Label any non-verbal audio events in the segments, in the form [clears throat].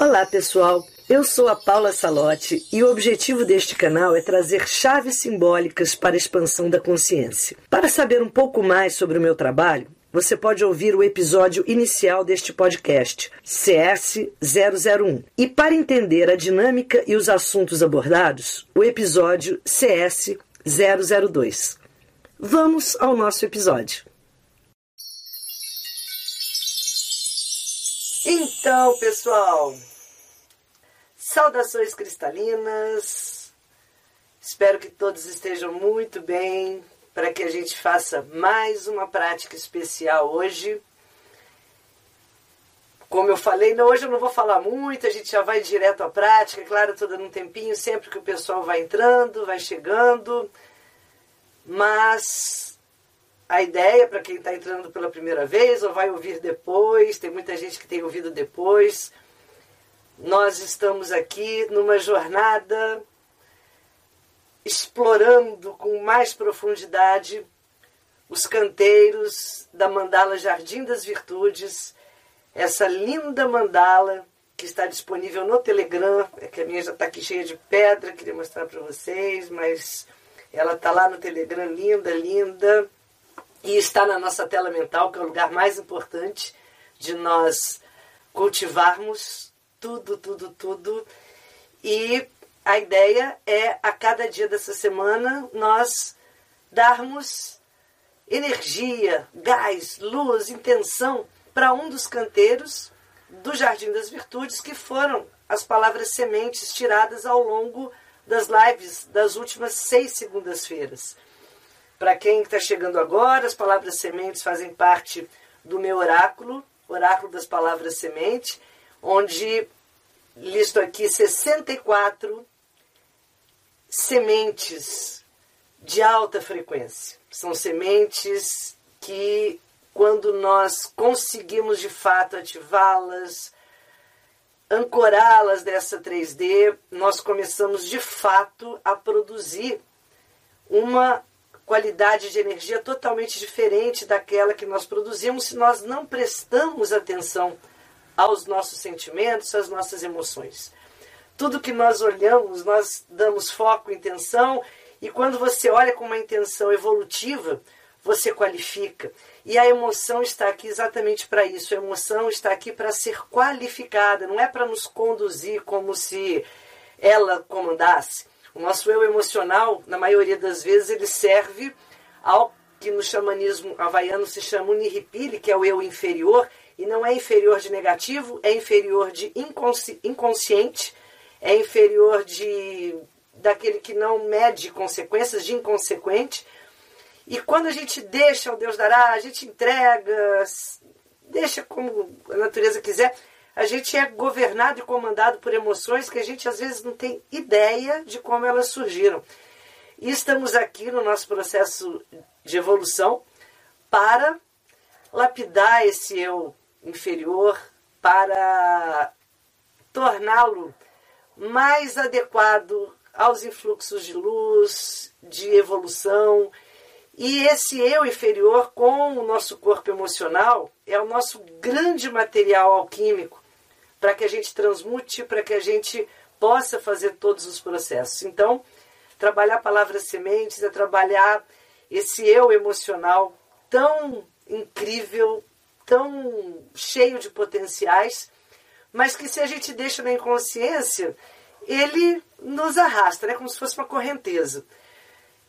Olá, pessoal. Eu sou a Paula Salotti e o objetivo deste canal é trazer chaves simbólicas para a expansão da consciência. Para saber um pouco mais sobre o meu trabalho, você pode ouvir o episódio inicial deste podcast, CS001. E para entender a dinâmica e os assuntos abordados, o episódio CS002. Vamos ao nosso episódio. Então, pessoal, saudações cristalinas. Espero que todos estejam muito bem para que a gente faça mais uma prática especial hoje. Como eu falei, hoje eu não vou falar muito, a gente já vai direto à prática. Claro, estou dando um tempinho sempre que o pessoal vai entrando, vai chegando. Mas a ideia para quem está entrando pela primeira vez ou vai ouvir depois, tem muita gente que tem ouvido depois. Nós estamos aqui numa jornada explorando com mais profundidade os canteiros da mandala Jardim das Virtudes, essa linda mandala que está disponível no Telegram, é que a minha já está aqui cheia de pedra, queria mostrar para vocês, mas ela está lá no Telegram, linda, linda e está na nossa tela mental, que é o lugar mais importante de nós cultivarmos tudo, tudo, tudo. E a ideia é a cada dia dessa semana nós darmos energia, gás, luz, intenção para um dos canteiros do Jardim das Virtudes, que foram as palavras sementes tiradas ao longo das lives das últimas seis segundas-feiras. Para quem está chegando agora, as palavras sementes fazem parte do meu oráculo, oráculo das palavras semente, onde listo aqui 64 sementes de alta frequência. São sementes que, quando nós conseguimos de fato ativá-las, ancorá-las dessa 3D, nós começamos de fato a produzir uma qualidade de energia totalmente diferente daquela que nós produzimos se nós não prestamos atenção aos nossos sentimentos, às nossas emoções. Tudo que nós olhamos, nós damos foco, intenção, e quando você olha com uma intenção evolutiva, você qualifica. E a emoção está aqui exatamente para isso. A emoção está aqui para ser qualificada, não é para nos conduzir como se ela comandasse. O nosso eu emocional, na maioria das vezes, ele serve ao que no xamanismo havaiano se chama uniripili, que é o eu inferior, e não é inferior de negativo, é inferior de inconsci inconsciente, é inferior de daquele que não mede consequências, de inconsequente. E quando a gente deixa o Deus dará, a gente entrega, deixa como a natureza quiser, a gente é governado e comandado por emoções que a gente às vezes não tem ideia de como elas surgiram. E estamos aqui no nosso processo de evolução para lapidar esse eu inferior, para torná-lo mais adequado aos influxos de luz, de evolução. E esse eu inferior, com o nosso corpo emocional, é o nosso grande material alquímico para que a gente transmute, para que a gente possa fazer todos os processos. Então, trabalhar palavras sementes é trabalhar esse eu emocional tão incrível, tão cheio de potenciais, mas que se a gente deixa na inconsciência, ele nos arrasta, né? como se fosse uma correnteza.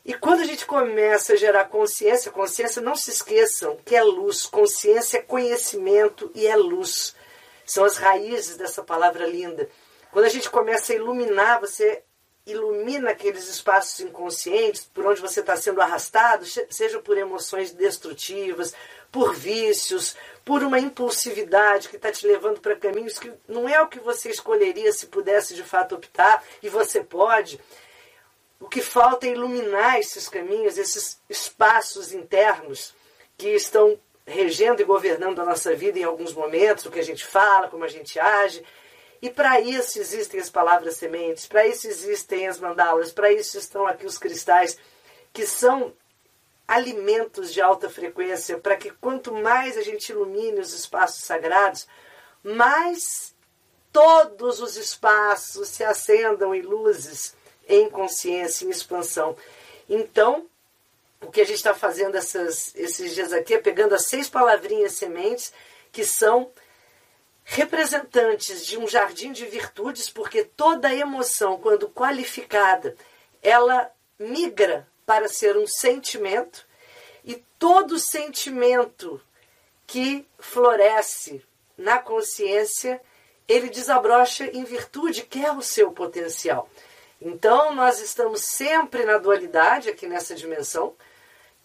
E quando a gente começa a gerar consciência, consciência, não se esqueçam que é luz, consciência é conhecimento e é luz são as raízes dessa palavra linda. Quando a gente começa a iluminar, você ilumina aqueles espaços inconscientes por onde você está sendo arrastado, seja por emoções destrutivas, por vícios, por uma impulsividade que está te levando para caminhos que não é o que você escolheria se pudesse de fato optar, e você pode. O que falta é iluminar esses caminhos, esses espaços internos que estão regendo e governando a nossa vida em alguns momentos, o que a gente fala, como a gente age. E para isso existem as palavras sementes, para isso existem as mandalas, para isso estão aqui os cristais, que são alimentos de alta frequência, para que quanto mais a gente ilumine os espaços sagrados, mais todos os espaços se acendam em luzes, em consciência, em expansão. Então, o que a gente está fazendo essas, esses dias aqui é pegando as seis palavrinhas sementes que são representantes de um jardim de virtudes, porque toda emoção, quando qualificada, ela migra para ser um sentimento e todo sentimento que floresce na consciência, ele desabrocha em virtude, que é o seu potencial. Então, nós estamos sempre na dualidade aqui nessa dimensão.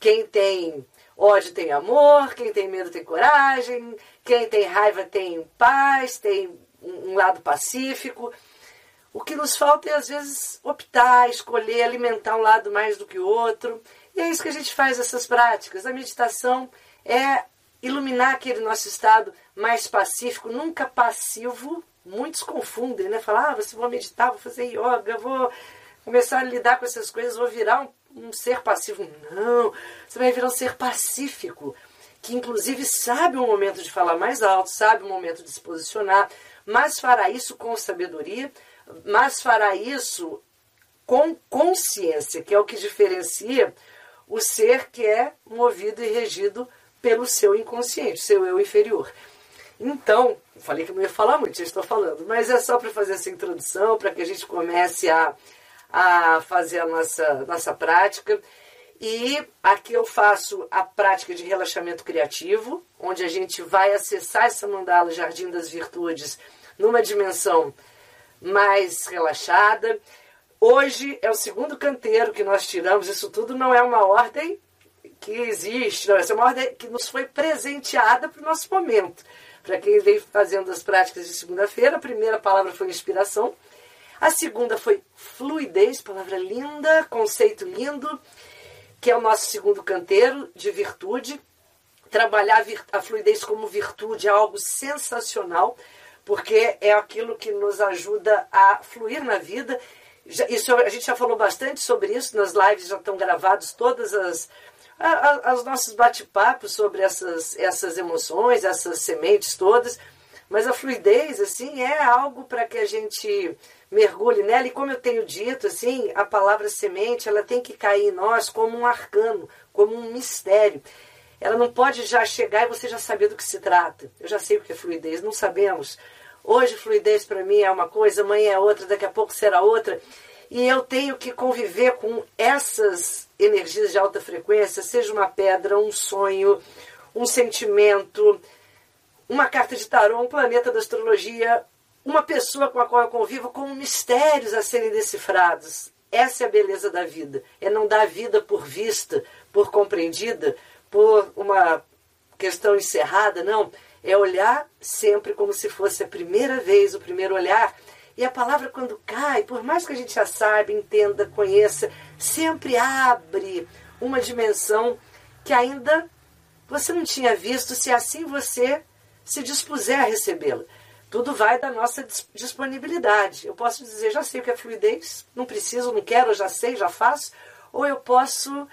Quem tem ódio tem amor, quem tem medo tem coragem, quem tem raiva tem paz, tem um lado pacífico. O que nos falta é, às vezes, optar, escolher, alimentar um lado mais do que o outro. E é isso que a gente faz essas práticas. A meditação é iluminar aquele nosso estado mais pacífico, nunca passivo. Muitos confundem, né? Falar, ah, você vou meditar, vou fazer yoga, vou começar a lidar com essas coisas, vou virar um, um ser passivo. Não, você vai virar um ser pacífico, que inclusive sabe o momento de falar mais alto, sabe o momento de se posicionar, mas fará isso com sabedoria, mas fará isso com consciência, que é o que diferencia o ser que é movido e regido pelo seu inconsciente, seu eu inferior. Então, falei que não ia falar muito, já estou falando, mas é só para fazer essa introdução, para que a gente comece a, a fazer a nossa, nossa prática. E aqui eu faço a prática de relaxamento criativo, onde a gente vai acessar essa mandala Jardim das Virtudes numa dimensão mais relaxada. Hoje é o segundo canteiro que nós tiramos, isso tudo não é uma ordem que existe, não, essa é uma ordem que nos foi presenteada para o nosso momento. Para quem veio fazendo as práticas de segunda-feira, a primeira palavra foi inspiração, a segunda foi fluidez, palavra linda, conceito lindo, que é o nosso segundo canteiro de virtude. Trabalhar a fluidez como virtude é algo sensacional porque é aquilo que nos ajuda a fluir na vida. Isso, a gente já falou bastante sobre isso, nas lives já estão gravados todas as, os nossos bate-papos sobre essas, essas emoções, essas sementes todas. Mas a fluidez, assim, é algo para que a gente mergulhe nela. E como eu tenho dito, assim, a palavra semente, ela tem que cair em nós como um arcano, como um mistério. Ela não pode já chegar e você já saber do que se trata. Eu já sei o que é fluidez, não sabemos. Hoje fluidez para mim é uma coisa, amanhã é outra, daqui a pouco será outra. E eu tenho que conviver com essas energias de alta frequência, seja uma pedra, um sonho, um sentimento, uma carta de tarô, um planeta da astrologia, uma pessoa com a qual eu convivo, com mistérios a serem decifrados. Essa é a beleza da vida. É não dar vida por vista, por compreendida, por uma questão encerrada, não é olhar sempre como se fosse a primeira vez, o primeiro olhar. E a palavra, quando cai, por mais que a gente já saiba, entenda, conheça, sempre abre uma dimensão que ainda você não tinha visto, se assim você se dispuser a recebê-la. Tudo vai da nossa disponibilidade. Eu posso dizer, já sei o que é fluidez, não preciso, não quero, já sei, já faço. Ou eu posso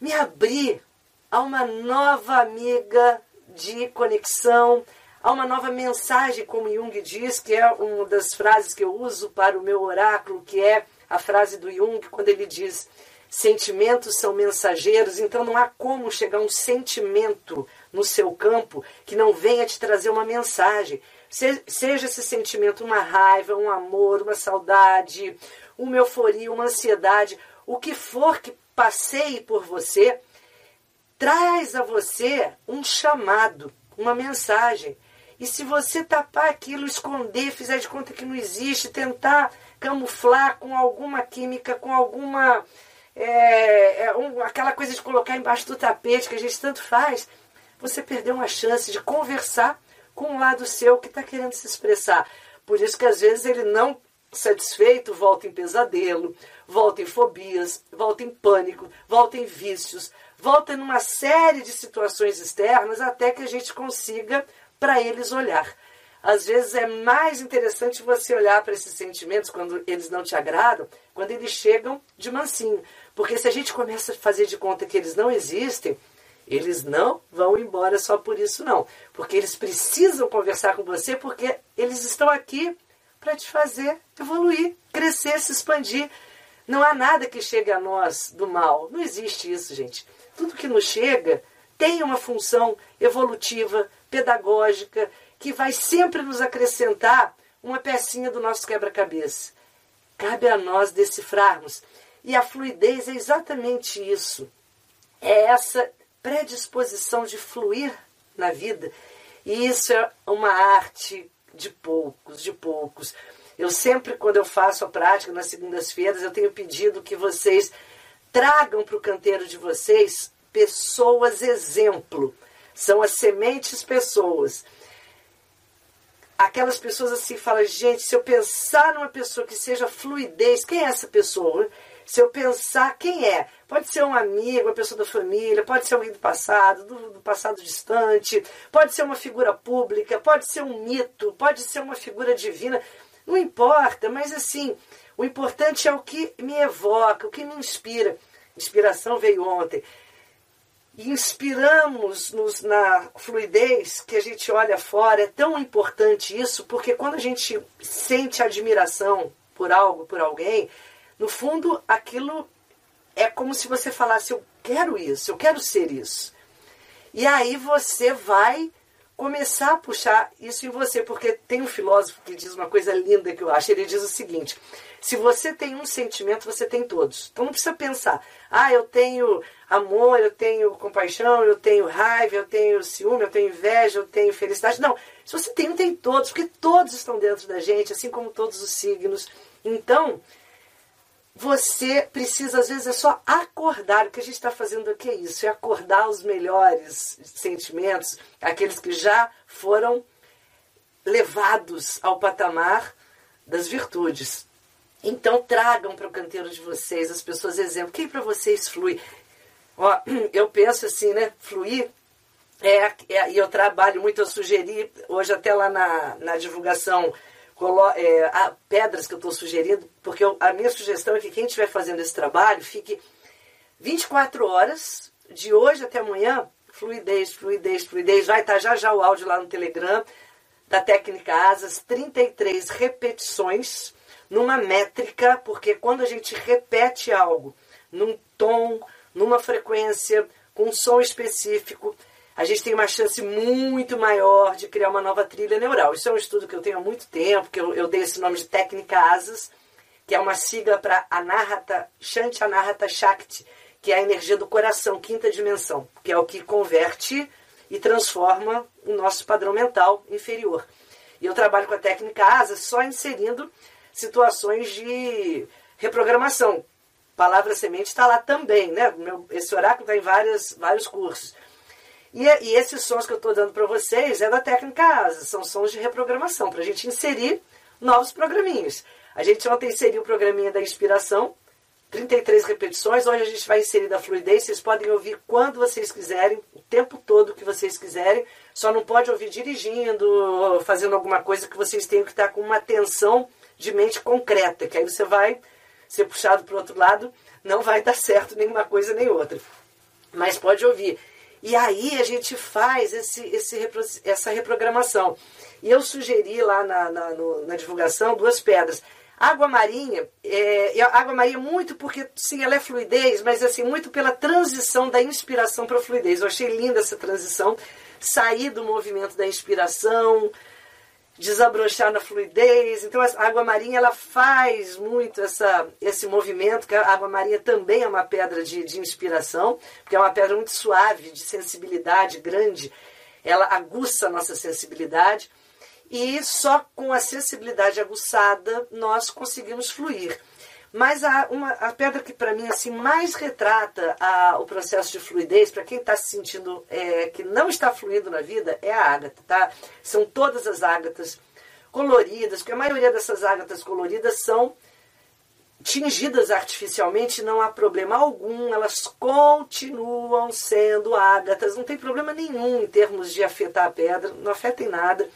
me abrir a uma nova amiga de conexão, há uma nova mensagem, como Jung diz, que é uma das frases que eu uso para o meu oráculo, que é a frase do Jung, quando ele diz: sentimentos são mensageiros, então não há como chegar um sentimento no seu campo que não venha te trazer uma mensagem. Seja esse sentimento uma raiva, um amor, uma saudade, uma euforia, uma ansiedade, o que for que passeie por você, traz a você um chamado, uma mensagem. E se você tapar aquilo, esconder, fizer de conta que não existe, tentar camuflar com alguma química, com alguma. É, é, um, aquela coisa de colocar embaixo do tapete que a gente tanto faz, você perdeu uma chance de conversar com um lado seu que está querendo se expressar. Por isso que às vezes ele não satisfeito volta em pesadelo, volta em fobias, volta em pânico, volta em vícios, volta numa série de situações externas até que a gente consiga para eles olhar. Às vezes é mais interessante você olhar para esses sentimentos quando eles não te agradam, quando eles chegam de mansinho. Porque se a gente começa a fazer de conta que eles não existem, eles não vão embora só por isso não. Porque eles precisam conversar com você porque eles estão aqui para te fazer evoluir, crescer, se expandir. Não há nada que chegue a nós do mal. Não existe isso, gente. Tudo que nos chega tem uma função evolutiva, pedagógica, que vai sempre nos acrescentar uma pecinha do nosso quebra-cabeça. Cabe a nós decifrarmos. E a fluidez é exatamente isso. É essa predisposição de fluir na vida. E isso é uma arte de poucos, de poucos. Eu sempre, quando eu faço a prática nas segundas-feiras, eu tenho pedido que vocês tragam para o canteiro de vocês pessoas exemplo. São as sementes pessoas. Aquelas pessoas assim falam, gente, se eu pensar numa pessoa que seja fluidez, quem é essa pessoa? Se eu pensar quem é, pode ser um amigo, uma pessoa da família, pode ser alguém do passado, do, do, passado distante, pode ser uma figura pública, pode ser um mito, pode ser uma figura divina, não importa, mas assim, o importante é o que me evoca, o que me inspira. Inspiração veio ontem. Inspiramos-nos na fluidez que a gente olha fora. É tão importante isso, porque quando a gente sente admiração por algo, por alguém, no fundo, aquilo é como se você falasse: Eu quero isso, eu quero ser isso. E aí você vai começar a puxar isso em você, porque tem um filósofo que diz uma coisa linda que eu acho. Ele diz o seguinte: se você tem um sentimento, você tem todos. Então não precisa pensar, ah, eu tenho amor, eu tenho compaixão, eu tenho raiva, eu tenho ciúme, eu tenho inveja, eu tenho felicidade. Não, se você tem um, tem todos, porque todos estão dentro da gente, assim como todos os signos. Então, você precisa, às vezes, é só acordar. O que a gente está fazendo aqui é isso: é acordar os melhores sentimentos, aqueles que já foram levados ao patamar das virtudes. Então, tragam para o canteiro de vocês as pessoas exemplo. Quem para vocês flui? Ó, [clears throat] eu penso assim, né? Fluir. É, é, e eu trabalho muito, eu sugeri, hoje até lá na, na divulgação colo, é, pedras que eu estou sugerindo, porque eu, a minha sugestão é que quem estiver fazendo esse trabalho fique 24 horas, de hoje até amanhã, fluidez, fluidez, fluidez. Vai estar tá já já o áudio lá no Telegram da técnica Asas, 33 repetições numa métrica, porque quando a gente repete algo num tom, numa frequência, com um som específico, a gente tem uma chance muito maior de criar uma nova trilha neural. Isso é um estudo que eu tenho há muito tempo, que eu, eu dei esse nome de técnica ASAS, que é uma sigla para Anahata, Shanti Anahata Shakti, que é a energia do coração, quinta dimensão, que é o que converte e transforma o nosso padrão mental inferior. E eu trabalho com a técnica ASAS só inserindo situações de reprogramação. Palavra semente está lá também, né? esse oráculo está em várias, vários cursos. E, e esses sons que eu estou dando para vocês é da técnica ASA, são sons de reprogramação, para a gente inserir novos programinhos. A gente ontem inseriu o programinha da inspiração, 33 repetições, hoje a gente vai inserir da fluidez, vocês podem ouvir quando vocês quiserem, o tempo todo que vocês quiserem, só não pode ouvir dirigindo, fazendo alguma coisa que vocês tenham que estar com uma atenção de mente concreta, que aí você vai ser puxado para o outro lado, não vai dar certo nenhuma coisa nem outra. Mas pode ouvir. E aí a gente faz esse, esse, essa reprogramação. E eu sugeri lá na, na, no, na divulgação duas pedras. Água marinha, é, água marinha muito porque, sim, ela é fluidez, mas assim, muito pela transição da inspiração para a fluidez. Eu achei linda essa transição, sair do movimento da inspiração, desabrochar na fluidez. Então a água marinha ela faz muito essa, esse movimento, que a água marinha também é uma pedra de, de inspiração, porque é uma pedra muito suave, de sensibilidade grande. Ela aguça a nossa sensibilidade e só com a sensibilidade aguçada nós conseguimos fluir. Mas a, uma, a pedra que para mim assim mais retrata a, o processo de fluidez, para quem está se sentindo é, que não está fluindo na vida, é a ágata. Tá? São todas as ágatas coloridas, porque a maioria dessas ágatas coloridas são tingidas artificialmente, não há problema algum, elas continuam sendo ágatas, não tem problema nenhum em termos de afetar a pedra, não afeta em nada.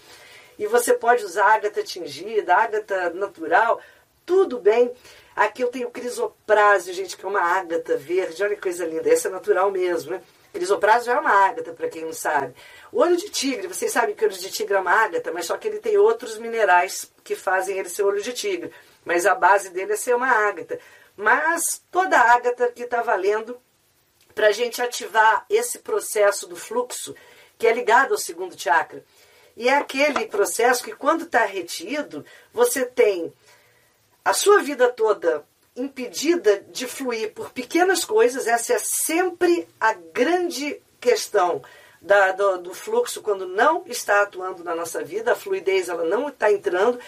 E você pode usar ágata tingida, ágata natural, tudo bem. Aqui eu tenho crisoprásio, gente, que é uma ágata verde. Olha que coisa linda. Essa é natural mesmo, né? Crisoprásico é uma ágata, para quem não sabe. O olho de tigre, vocês sabem que o olho de tigre é uma ágata, mas só que ele tem outros minerais que fazem ele ser olho de tigre. Mas a base dele é ser uma ágata. Mas toda ágata que está valendo para a gente ativar esse processo do fluxo, que é ligado ao segundo chakra. E é aquele processo que, quando está retido, você tem a sua vida toda impedida de fluir por pequenas coisas. Essa é sempre a grande questão da, do, do, fluxo quando não está atuando na nossa vida. A fluidez ela não está entrando.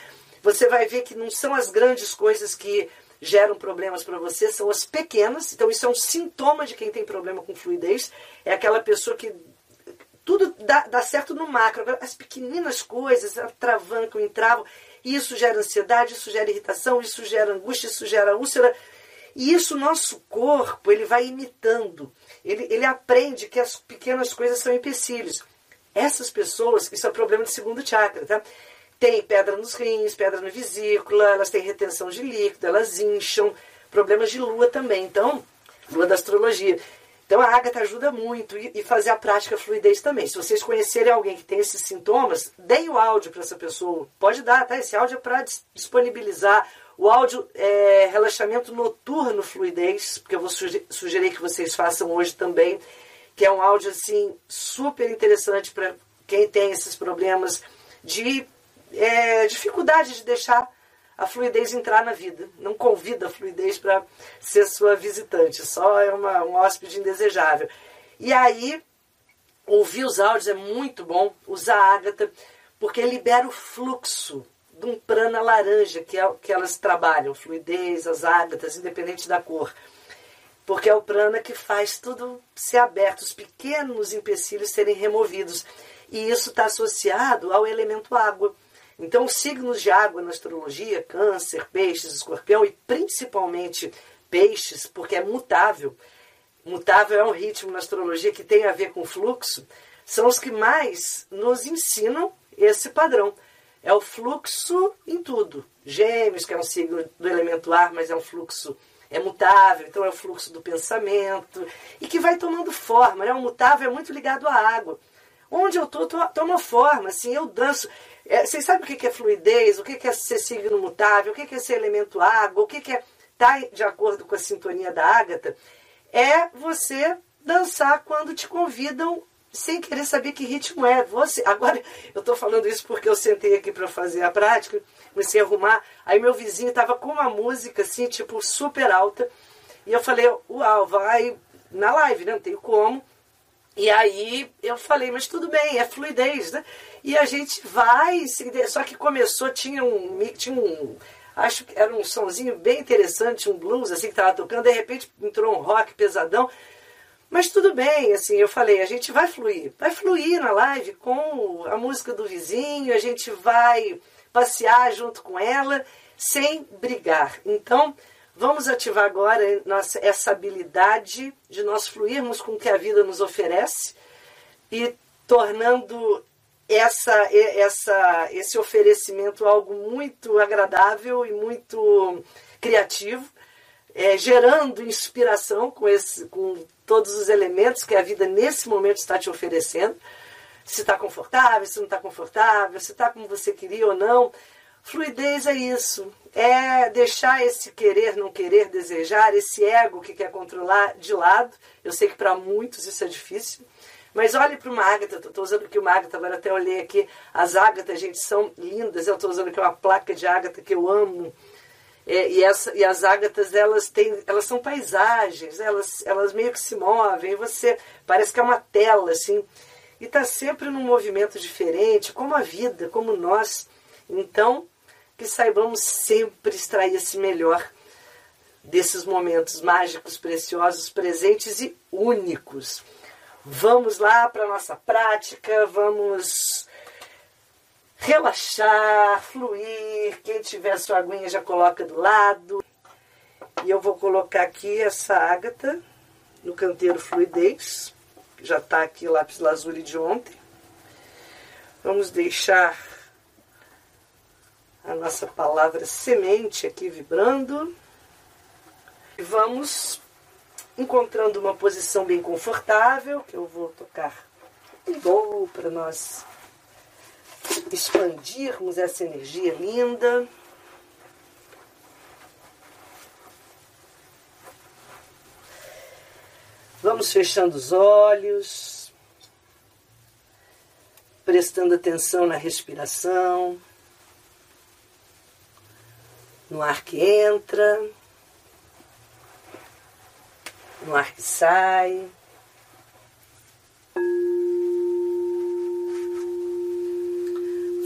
Você vai ver que não são as grandes coisas que geram problemas para você, são as pequenas. Então, isso é um sintoma de quem tem problema com fluidez. É aquela pessoa que tudo dá, dá certo no macro. Agora, as pequeninas coisas travancam, entravam. Isso gera ansiedade, isso gera irritação, isso gera angústia, isso gera úlcera. E isso nosso corpo, ele vai imitando. Ele, ele aprende que as pequenas coisas são empecilhos. Essas pessoas, isso é problema do segundo chakra, tá? Tem pedra nos rins, pedra na vesícula, elas têm retenção de líquido, elas incham, problemas de lua também. Então, lua da astrologia. Então a ágata ajuda muito e, fazer a prática fluidez também. Se vocês conhecerem alguém que tem esses sintomas, deem o áudio para essa pessoa. Pode dar, tá? Esse áudio é para disponibilizar. O áudio é relaxamento noturno fluidez, porque eu vou sugerir que vocês façam hoje também, que é um áudio assim super interessante para quem tem esses problemas de é, dificuldade de deixar a fluidez entrar na vida. Não convida a fluidez para ser sua visitante, só é uma, um hóspede indesejável. E aí, ouvir os áudios é muito bom, usar a ágata, porque libera o fluxo de um prana laranja que, é, que elas trabalham, fluidez, as ágatas, independente da cor. Porque é o prana que faz tudo ser aberto, os pequenos empecilhos serem removidos. E isso está associado ao elemento água. Então, os signos de água na astrologia, câncer, peixes, escorpião e principalmente peixes, porque é mutável. Mutável é um ritmo na astrologia que tem a ver com fluxo, são os que mais nos ensinam esse padrão. É o fluxo em tudo. Gêmeos, que é um signo do elemento ar, mas é um fluxo é mutável, então é o fluxo do pensamento, e que vai tomando forma. Né? O mutável é muito ligado à água. Onde eu estou, toma forma, assim, eu danço. É, vocês sabem o que é fluidez, o que é ser signo mutável, o que é ser elemento água, o que é estar tá de acordo com a sintonia da ágata? É você dançar quando te convidam sem querer saber que ritmo é. Você, agora, eu estou falando isso porque eu sentei aqui para fazer a prática, comecei a arrumar, aí meu vizinho estava com uma música assim, tipo, super alta, e eu falei, uau, vai na live, né? Não tem como. E aí eu falei, mas tudo bem, é fluidez, né? E a gente vai, só que começou, tinha um, tinha um acho que era um sonzinho bem interessante, um blues assim que estava tocando, de repente entrou um rock pesadão. Mas tudo bem, assim, eu falei, a gente vai fluir, vai fluir na live com a música do vizinho, a gente vai passear junto com ela sem brigar. Então, Vamos ativar agora nossa, essa habilidade de nós fluirmos com o que a vida nos oferece e tornando essa, essa, esse oferecimento algo muito agradável e muito criativo, é, gerando inspiração com, esse, com todos os elementos que a vida nesse momento está te oferecendo. Se está confortável, se não está confortável, se está como você queria ou não. Fluidez é isso, é deixar esse querer, não querer, desejar, esse ego que quer controlar de lado. Eu sei que para muitos isso é difícil, mas olhe para uma ágata, estou usando aqui uma ágata, agora até olhei aqui, as ágatas, gente, são lindas, eu estou usando aqui uma placa de ágata que eu amo. É, e, essa, e as ágatas, elas, têm, elas são paisagens, elas, elas meio que se movem, você parece que é uma tela, assim, e está sempre num movimento diferente, como a vida, como nós. Então, que saibamos sempre extrair esse melhor desses momentos mágicos, preciosos, presentes e únicos. Vamos lá para a nossa prática, vamos relaxar, fluir. Quem tiver sua aguinha já coloca do lado. E eu vou colocar aqui essa ágata no canteiro fluidez, já está aqui lápis lazuli de ontem. Vamos deixar a nossa palavra semente aqui vibrando. E vamos encontrando uma posição bem confortável, que eu vou tocar um dom para nós expandirmos essa energia linda. Vamos fechando os olhos, prestando atenção na respiração, no ar que entra, no ar que sai.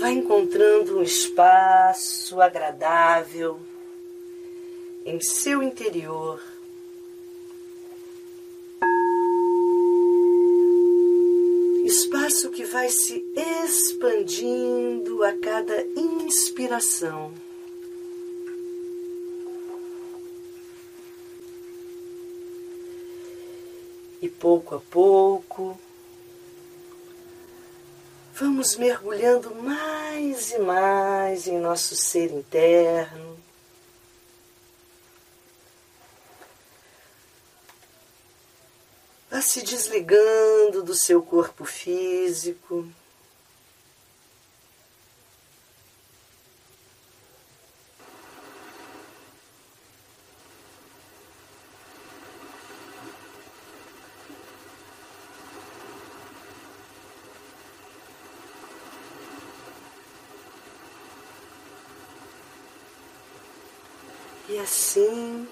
Vai encontrando um espaço agradável em seu interior espaço que vai se expandindo a cada inspiração. E pouco a pouco, vamos mergulhando mais e mais em nosso ser interno. Vá se desligando do seu corpo físico. E assim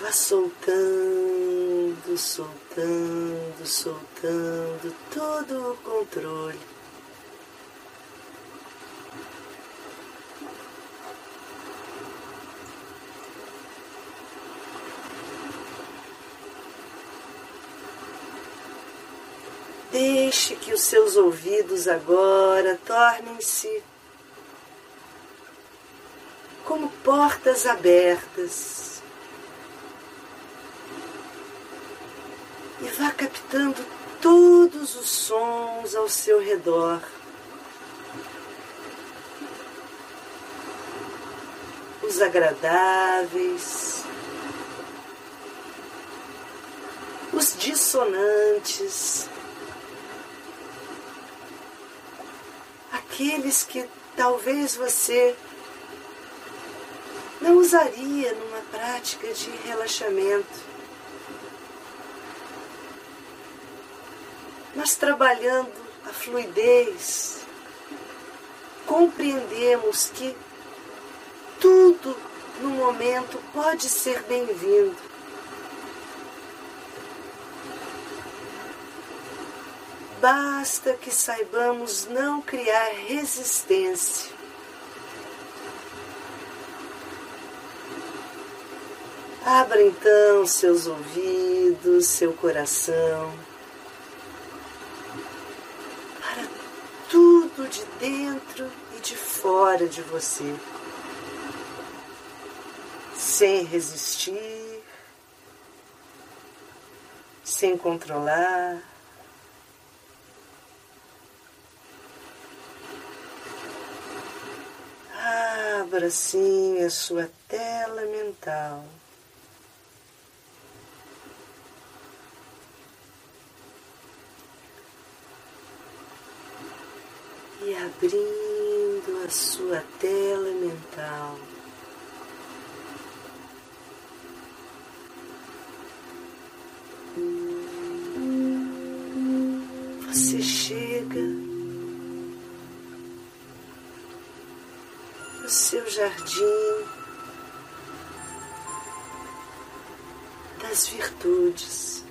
Vá soltando, soltando, soltando todo o controle. Deixe que os seus ouvidos agora tornem-se como portas abertas. E vá captando todos os sons ao seu redor. Os agradáveis, os dissonantes, aqueles que talvez você não usaria numa prática de relaxamento. Mas trabalhando a fluidez, compreendemos que tudo no momento pode ser bem-vindo. Basta que saibamos não criar resistência. Abra então seus ouvidos, seu coração. tudo de dentro e de fora de você, sem resistir, sem controlar. Sim a sua tela mental. e abrindo a sua tela mental. Você chega no seu jardim das virtudes.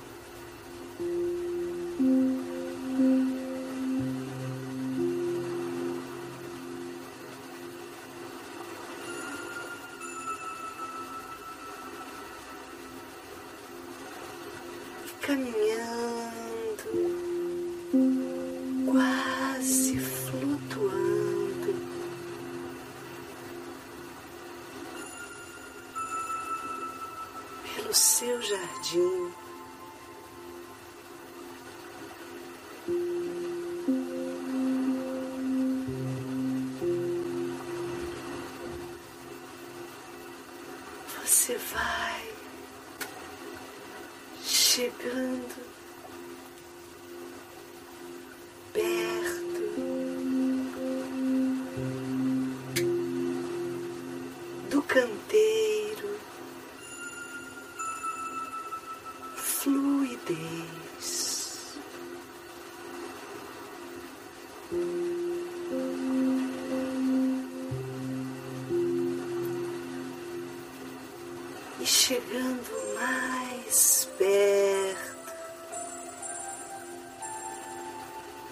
E chegando mais perto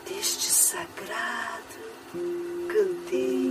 deste sagrado canteiro.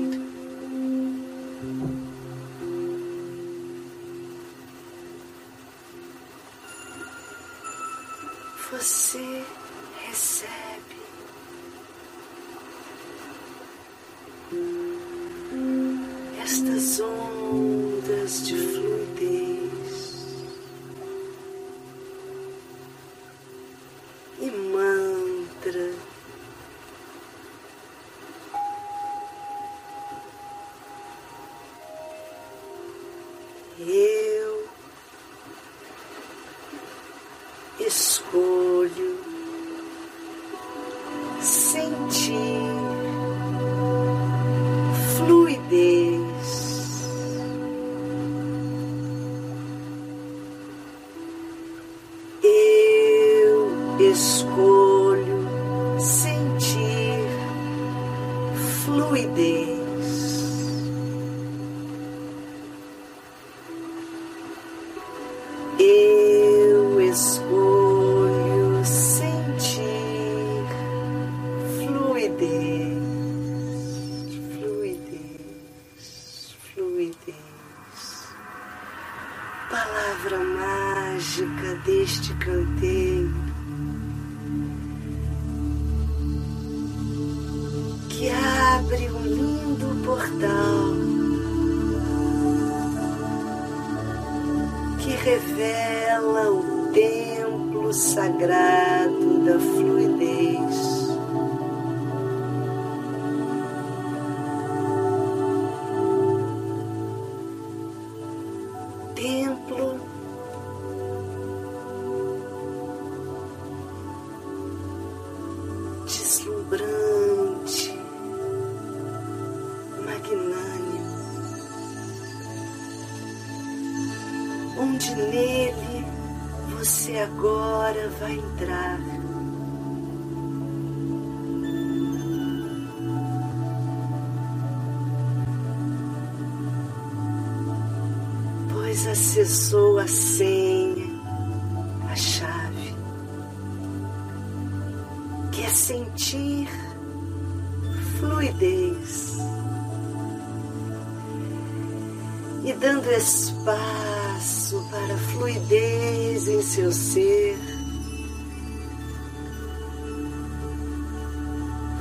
E dando espaço para fluidez em seu ser,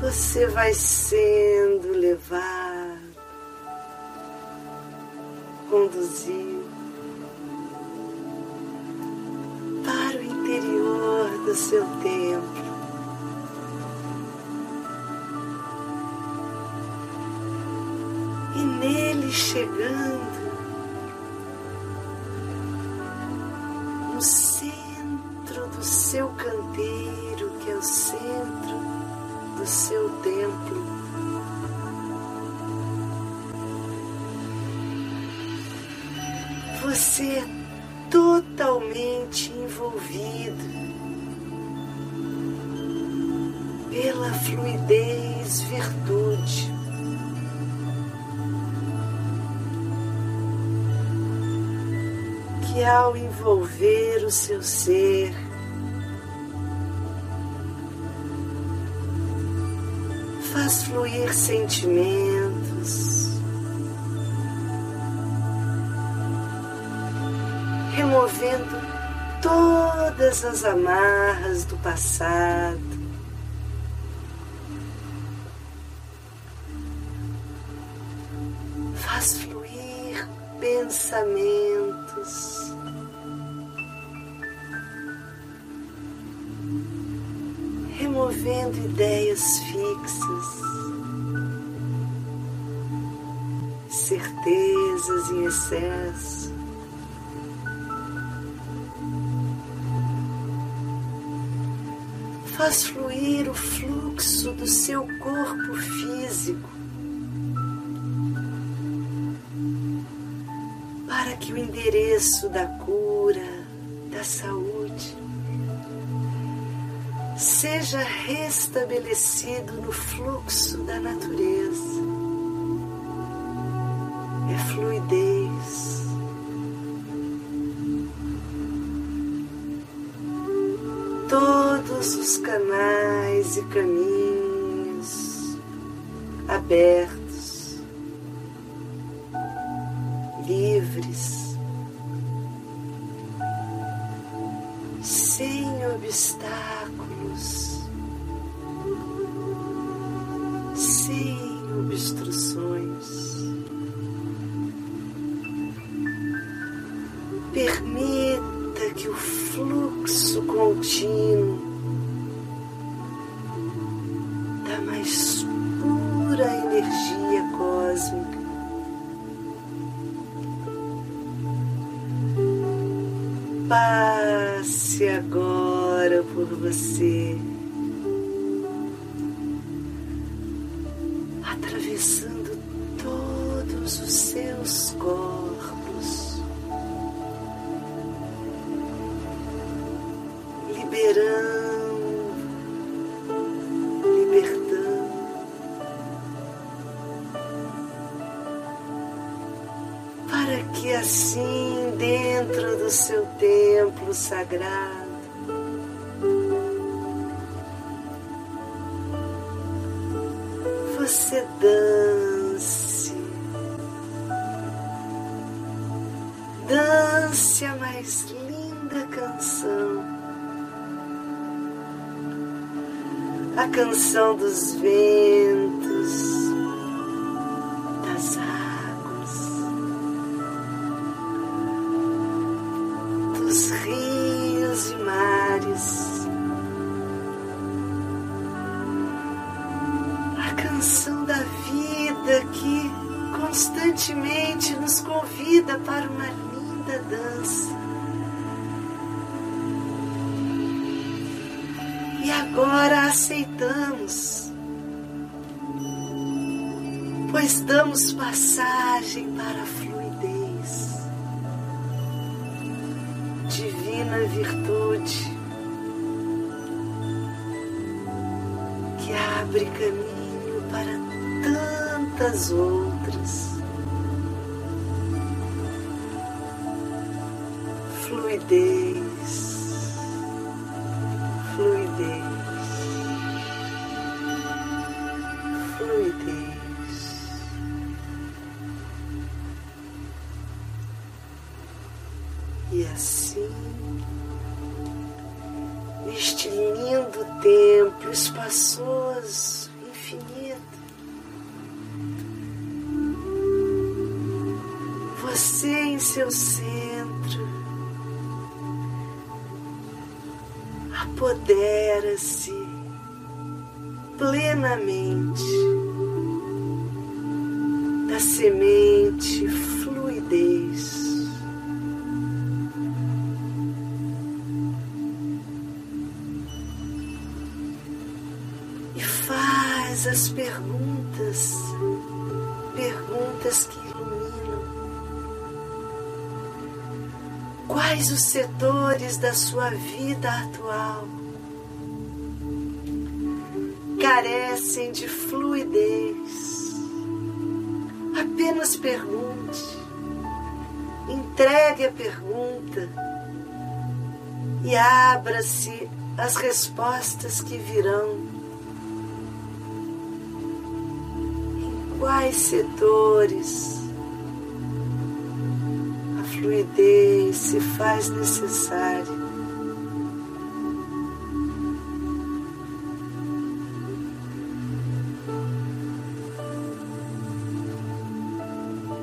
você vai sendo levado, conduzido para o interior do seu templo. E nele chegando, Você totalmente envolvido pela fluidez virtude. que ao envolver o seu ser, faz fluir sentimentos, removendo todas as amarras do passado. Faz fluir pensamentos. Removendo ideias fixas, certezas em excesso. Faz fluir o fluxo do seu corpo físico para que o endereço da cura, da saúde, seja restabelecido no fluxo da natureza. É fluidez. Os canais e caminhos abertos, livres, sem obstáculos, sem obstruções. Permita que o fluxo contínuo passe agora por você, mais linda canção, a canção dos ventos, das águas, dos rios e mares. a canção da vida que constantemente nos convida para uma linda dança. Aceitamos, pois damos passagem para a fluidez, divina virtude que abre caminho para tantas outras. Fluidez, apodera-se plenamente da semente fluidez. E faz as perguntas, perguntas que Quais os setores da sua vida atual carecem de fluidez? Apenas pergunte, entregue a pergunta e abra-se as respostas que virão. Em quais setores fluidez se faz necessária?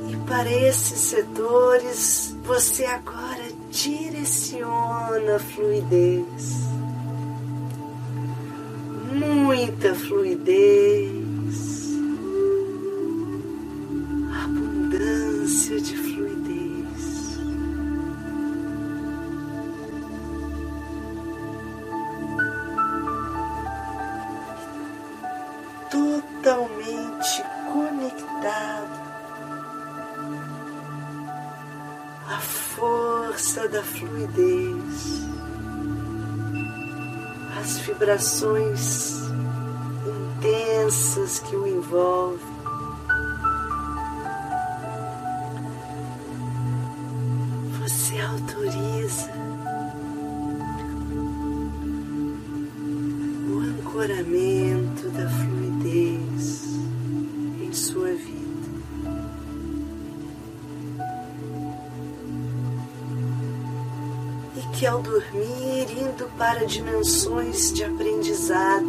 E para esses setores você agora direciona a fluidez. Muita fluidez. Vibrações intensas que o envolvem. Você autoriza o ancoramento da fluidez que ao dormir, indo para dimensões de aprendizado,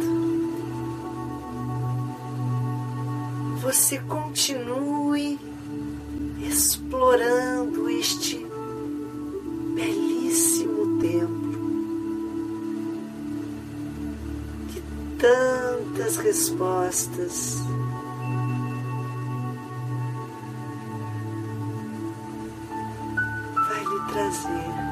você continue explorando este belíssimo templo que tantas respostas vai lhe trazer.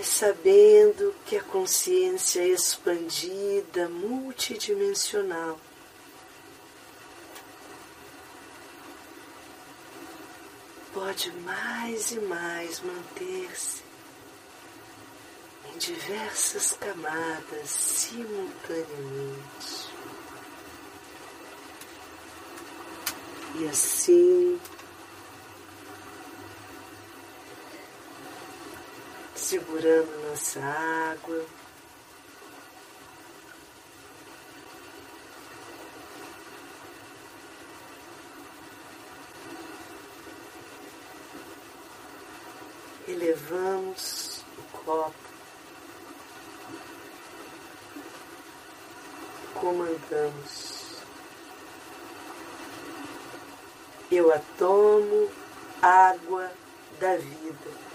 Mas sabendo que a consciência expandida, multidimensional, pode mais e mais manter-se em diversas camadas simultaneamente. E assim, segurando nossa água, elevamos o copo, comandamos. Eu a tomo água da vida.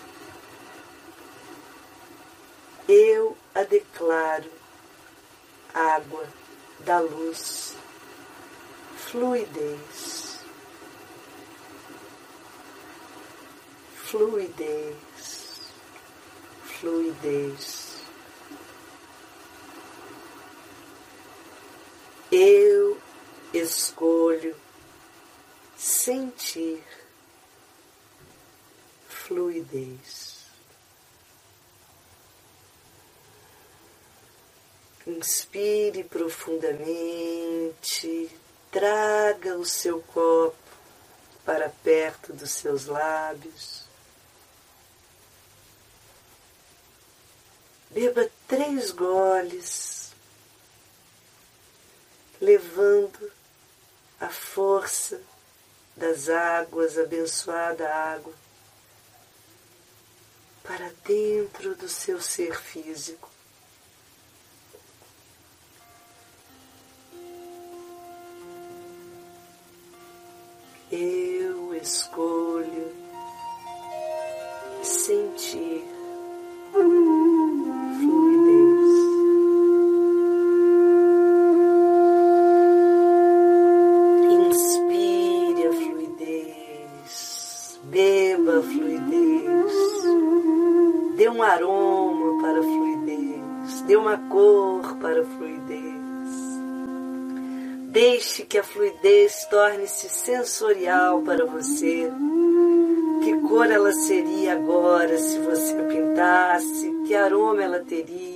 Eu a declaro água da luz, fluidez. fluidez, fluidez. Eu escolho sentir fluidez. Inspire profundamente, traga o seu copo para perto dos seus lábios. Beba três goles, levando a força das águas, abençoada água, para dentro do seu ser físico. Eu escolho sentir fluidez. Inspire fluidez, beba fluidez, dê um aroma para fluidez, dê uma cor para fluidez. Deixe que a fluidez torne-se sensorial para você. Que cor ela seria agora se você pintasse? Que aroma ela teria?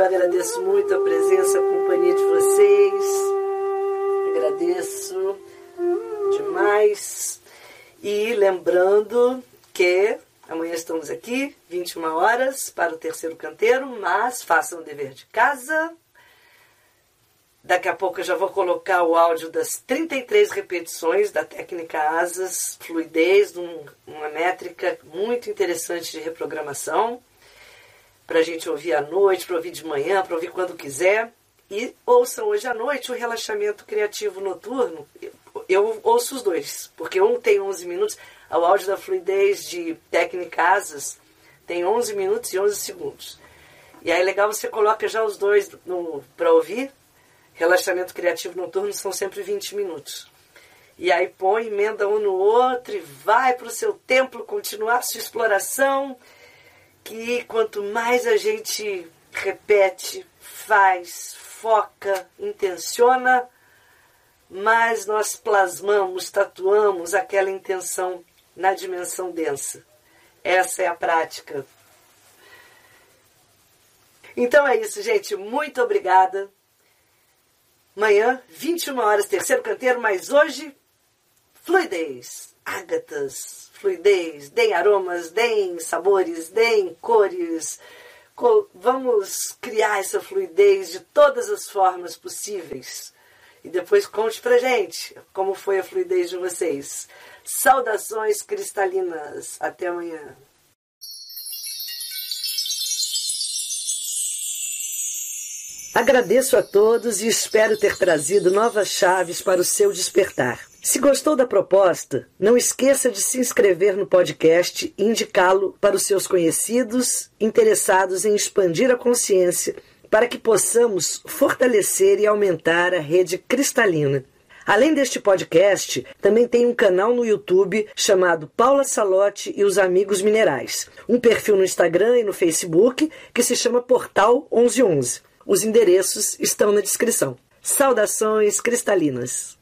Eu agradeço muito a presença, a companhia de vocês. Agradeço demais. E lembrando que amanhã estamos aqui, 21 horas, para o terceiro canteiro, mas façam o dever de casa. Daqui a pouco eu já vou colocar o áudio das 33 repetições da técnica asas, fluidez, uma métrica muito interessante de reprogramação, para a gente ouvir à noite, para ouvir de manhã, para ouvir quando quiser. E ouçam hoje à noite o relaxamento criativo noturno. Eu ouço os dois, porque um tem 11 minutos, o áudio da fluidez de técnica asas tem 11 minutos e 11 segundos. E aí é legal você coloca já os dois para ouvir relaxamento criativo noturno são sempre 20 minutos. E aí põe, emenda um no outro e vai para o seu templo continuar sua exploração. Que quanto mais a gente repete, faz, foca, intenciona, mais nós plasmamos, tatuamos aquela intenção na dimensão densa. Essa é a prática. Então é isso, gente. Muito obrigada. Amanhã, 21 horas, terceiro canteiro, mas hoje, fluidez, ágatas, fluidez, deem aromas, deem sabores, deem cores. Vamos criar essa fluidez de todas as formas possíveis. E depois conte pra gente como foi a fluidez de vocês. Saudações cristalinas. Até amanhã. Agradeço a todos e espero ter trazido novas chaves para o seu despertar. Se gostou da proposta, não esqueça de se inscrever no podcast e indicá-lo para os seus conhecidos interessados em expandir a consciência para que possamos fortalecer e aumentar a rede cristalina. Além deste podcast, também tem um canal no YouTube chamado Paula Salote e os Amigos Minerais, um perfil no Instagram e no Facebook que se chama Portal 1111. Os endereços estão na descrição. Saudações cristalinas!